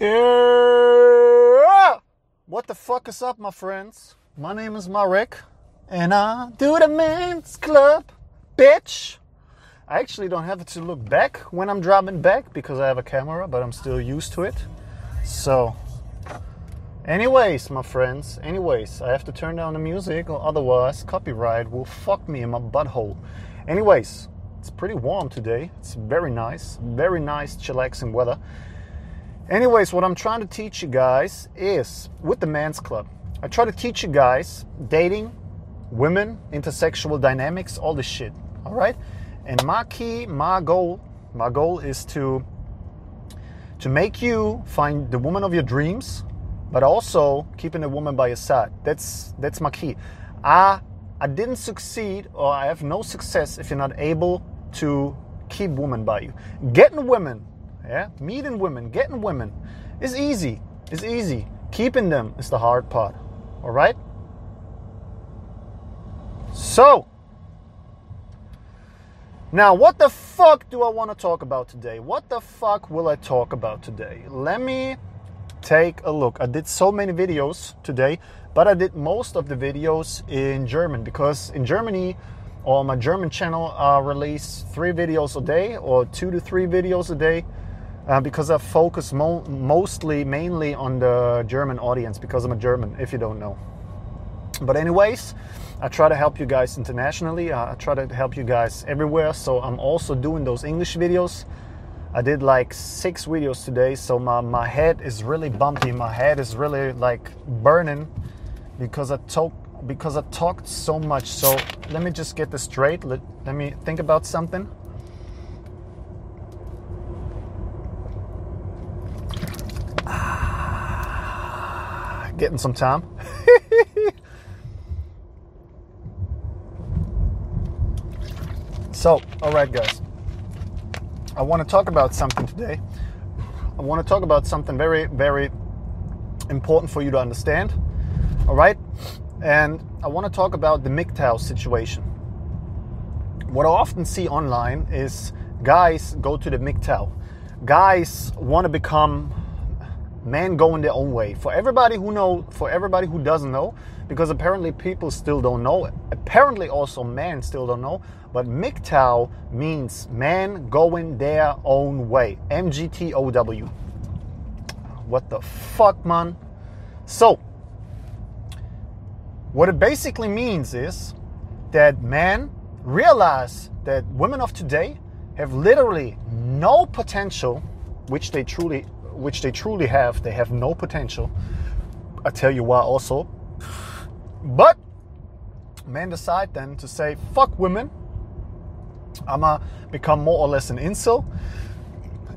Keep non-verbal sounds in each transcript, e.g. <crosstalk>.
Yeah! What the fuck is up, my friends? My name is Marek, and I do the men's club, bitch. I actually don't have to look back when I'm driving back because I have a camera, but I'm still used to it. So, anyways, my friends, anyways, I have to turn down the music or otherwise copyright will fuck me in my butthole. Anyways, it's pretty warm today. It's very nice, very nice, chillaxing weather. Anyways, what I'm trying to teach you guys is with the Man's Club. I try to teach you guys dating, women, intersexual dynamics, all this shit. All right? And my key, my goal, my goal is to to make you find the woman of your dreams, but also keeping a woman by your side. That's that's my key. I I didn't succeed or I have no success if you're not able to keep women by you. Getting women yeah, meeting women, getting women is easy. It's easy. Keeping them is the hard part. All right? So, now what the fuck do I want to talk about today? What the fuck will I talk about today? Let me take a look. I did so many videos today, but I did most of the videos in German because in Germany, on my German channel, I release three videos a day or two to three videos a day uh, because I focus mo- mostly, mainly on the German audience because I'm a German, if you don't know. But, anyways, I try to help you guys internationally. I try to help you guys everywhere. So, I'm also doing those English videos. I did like six videos today, so my, my head is really bumpy. My head is really like burning because I talk because I talked so much. So let me just get this straight. Let, let me think about something. Getting some time. <laughs> so, all right, guys. I want to talk about something today. I want to talk about something very, very important for you to understand. All right? And I want to talk about the MGTOW situation. What I often see online is guys go to the MGTOW. Guys want to become men going their own way. For everybody who know, for everybody who doesn't know, because apparently people still don't know. Apparently also men still don't know. But MGTOW means man going their own way. M-G-T-O-W. What the fuck, man? So, what it basically means is that men realize that women of today have literally no potential, which they truly which they truly have, they have no potential. I tell you why also. But men decide then to say, fuck women. I'ma become more or less an incel.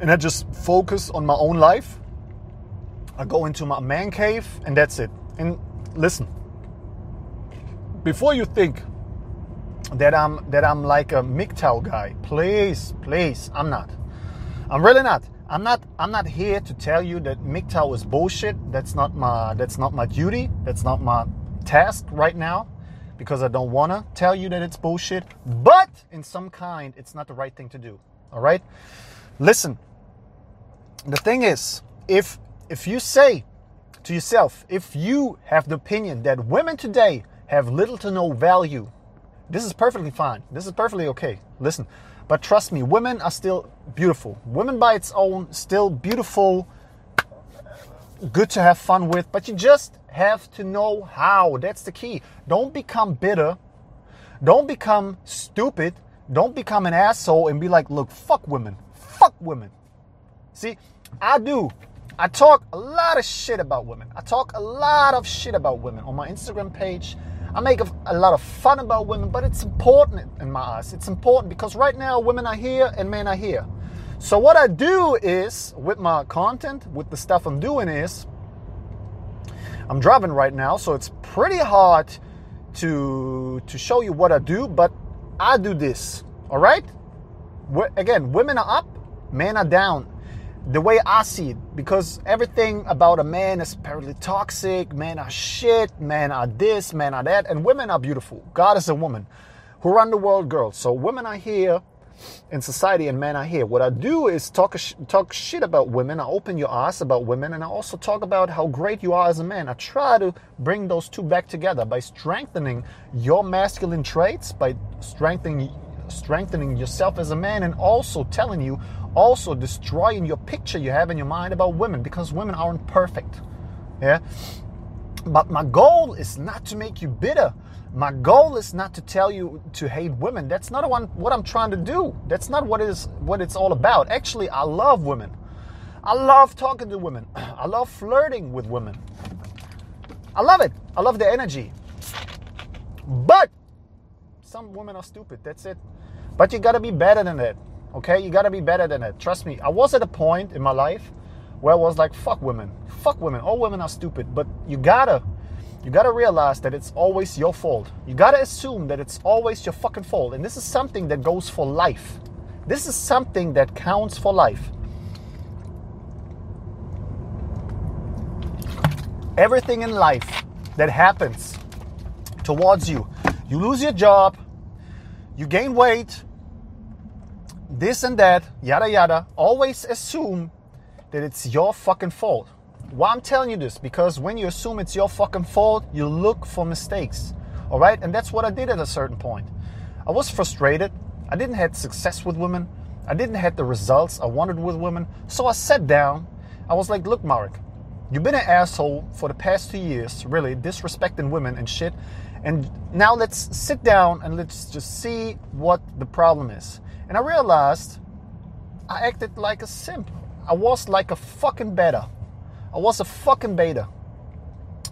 And I just focus on my own life. I go into my man cave and that's it. And listen, before you think that I'm that I'm like a MGTOW guy, please, please, I'm not. I'm really not. I'm not I'm not here to tell you that MGTOW is bullshit. That's not my that's not my duty. That's not my task right now because I don't want to tell you that it's bullshit, but in some kind it's not the right thing to do. All right? Listen. The thing is, if if you say to yourself, if you have the opinion that women today have little to no value, this is perfectly fine. This is perfectly okay. Listen, but trust me, women are still beautiful. Women by its own, still beautiful, good to have fun with, but you just have to know how. That's the key. Don't become bitter. Don't become stupid. Don't become an asshole and be like, look, fuck women. Fuck women. See, I do. I talk a lot of shit about women. I talk a lot of shit about women on my Instagram page. I make a, a, lot of fun about women, but it's important in my eyes. It's important because right now women are here and men are here. So what I do is with my content, with the stuff I'm doing is I'm driving right now, so it's pretty hard to to show you what I do, but I do this. All right? Again, women are up, men are down the way I see it, because everything about a man is apparently toxic, men are shit, men are this, men are that, and women are beautiful. God is a woman who run the world, girls. So women are here in society and men are here. What I do is talk talk shit about women. I open your eyes about women, and I also talk about how great you are as a man. I try to bring those two back together by strengthening your masculine traits, by strengthening strengthening yourself as a man, and also telling you, also destroying your picture you have in your mind about women because women aren't perfect. Yeah. But my goal is not to make you bitter. My goal is not to tell you to hate women. That's not what I'm trying to do. That's not what is what it's all about. Actually, I love women. I love talking to women. <clears throat> I love flirting with women. I love it. I love the energy. But some women are stupid. That's it. But you gotta be better than that. Okay? You gotta be better than that. Trust me. I was at a point in my life where I was like, fuck women. Fuck women. All women are stupid. But you gotta, you gotta realize that it's always your fault. You gotta assume that it's always your fucking fault. And this is something that goes for life. This is something that counts for life. Everything in life that happens towards you, you lose your job, you gain weight, this and that, yada yada, always assume that it's your fucking fault. Why I'm telling you this? Because when you assume it's your fucking fault, you look for mistakes. All right? And that's what I did at a certain point. I was frustrated. I didn't have success with women. I didn't have the results I wanted with women. So I sat down. I was like, look, Marek, you've been an asshole for the past two years, really, disrespecting women and shit. And now let's sit down and let's just see what the problem is. And I realized I acted like a simp. I was like a fucking beta. I was a fucking beta.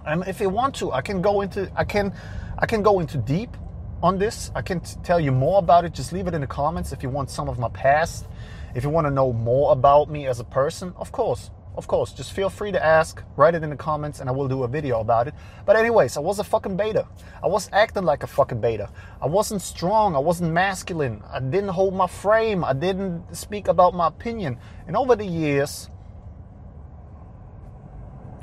And if you want to, I can go into I can I can go into deep on this. I can t- tell you more about it. Just leave it in the comments if you want some of my past. If you want to know more about me as a person, of course. Of course, just feel free to ask, write it in the comments, and I will do a video about it. But, anyways, I was a fucking beta. I was acting like a fucking beta. I wasn't strong. I wasn't masculine. I didn't hold my frame. I didn't speak about my opinion. And over the years,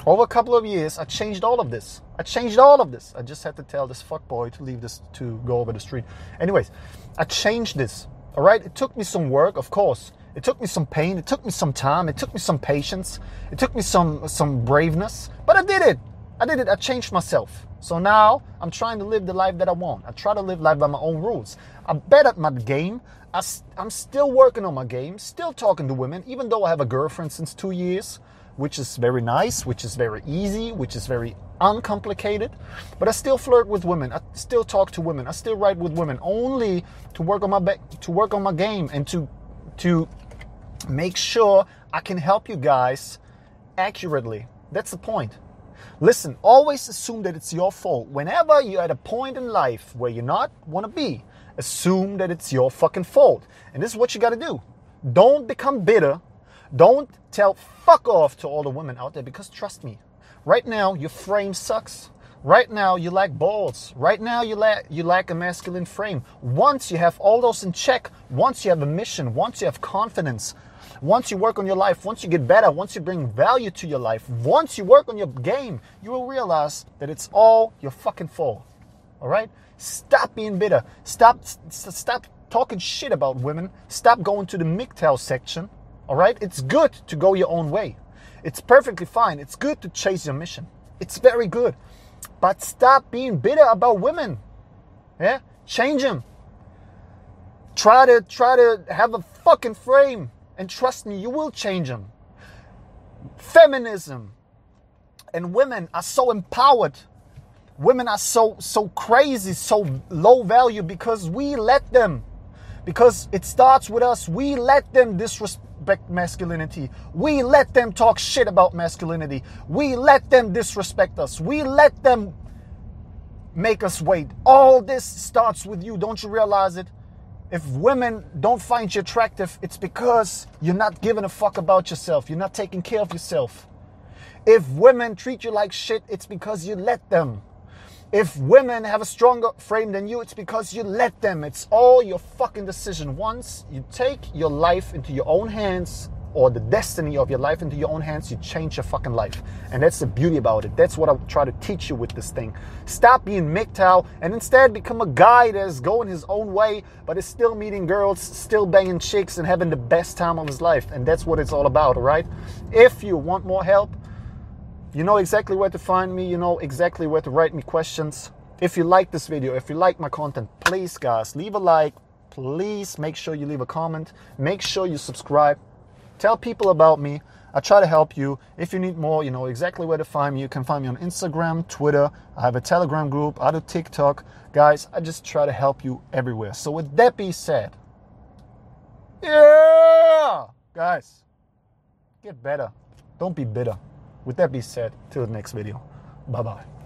over a couple of years, I changed all of this. I changed all of this. I just had to tell this fuckboy to leave this to go over the street. Anyways, I changed this. All right, it took me some work, of course. It took me some pain. It took me some time. It took me some patience. It took me some some braveness. But I did it. I did it. I changed myself. So now I'm trying to live the life that I want. I try to live life by my own rules. I'm better at my game. I, am still working on my game. Still talking to women, even though I have a girlfriend since two years, which is very nice, which is very easy, which is very uncomplicated. But I still flirt with women. I still talk to women. I still write with women, only to work on my to work on my game and to to make sure I can help you guys accurately. That's the point. Listen, always assume that it's your fault. Whenever you're at a point in life where you're not want to be, assume that it's your fucking fault. And this is what you got to do. Don't become bitter. Don't tell fuck off to all the women out there because trust me, right now your frame sucks. Right now you lack balls. Right now you lack you lack a masculine frame. Once you have all those in check, once you have a mission, once you have confidence, once you work on your life, once you get better, once you bring value to your life, once you work on your game, you will realize that it's all your fucking fault. All right? Stop being bitter. Stop stop talking shit about women. Stop going to the MGTOW section. All right? It's good to go your own way. It's perfectly fine. It's good to chase your mission. It's very good. But stop being bitter about women. Yeah? Change them. Try to try to have a fucking frame. And trust me, you will change them. Feminism and women are so empowered. Women are so so crazy, so low value because we let them. Because it starts with us. We let them disrespect masculinity. We let them talk shit about masculinity. We let them disrespect us. We let them make us wait. All this starts with you. Don't you realize it? If women don't find you attractive, it's because you're not giving a fuck about yourself. You're not taking care of yourself. If women treat you like shit, it's because you let them. If women have a stronger frame than you, it's because you let them. It's all your fucking decision. Once you take your life into your own hands, or the destiny of your life into your own hands, you change your fucking life. And that's the beauty about it. That's what I try to teach you with this thing. Stop being MGTOW and instead become a guy that's going his own way, but is still meeting girls, still banging chicks, and having the best time of his life. And that's what it's all about, right? If you want more help, you know exactly where to find me, you know exactly where to write me questions. If you like this video, if you like my content, please, guys, leave a like. Please make sure you leave a comment. Make sure you subscribe Tell people about me. I try to help you. If you need more, you know exactly where to find me. You can find me on Instagram, Twitter. I have a Telegram group. I do TikTok. Guys, I just try to help you everywhere. So, with that being said, yeah, guys, get better. Don't be bitter. With that being said, till the next video. Bye bye.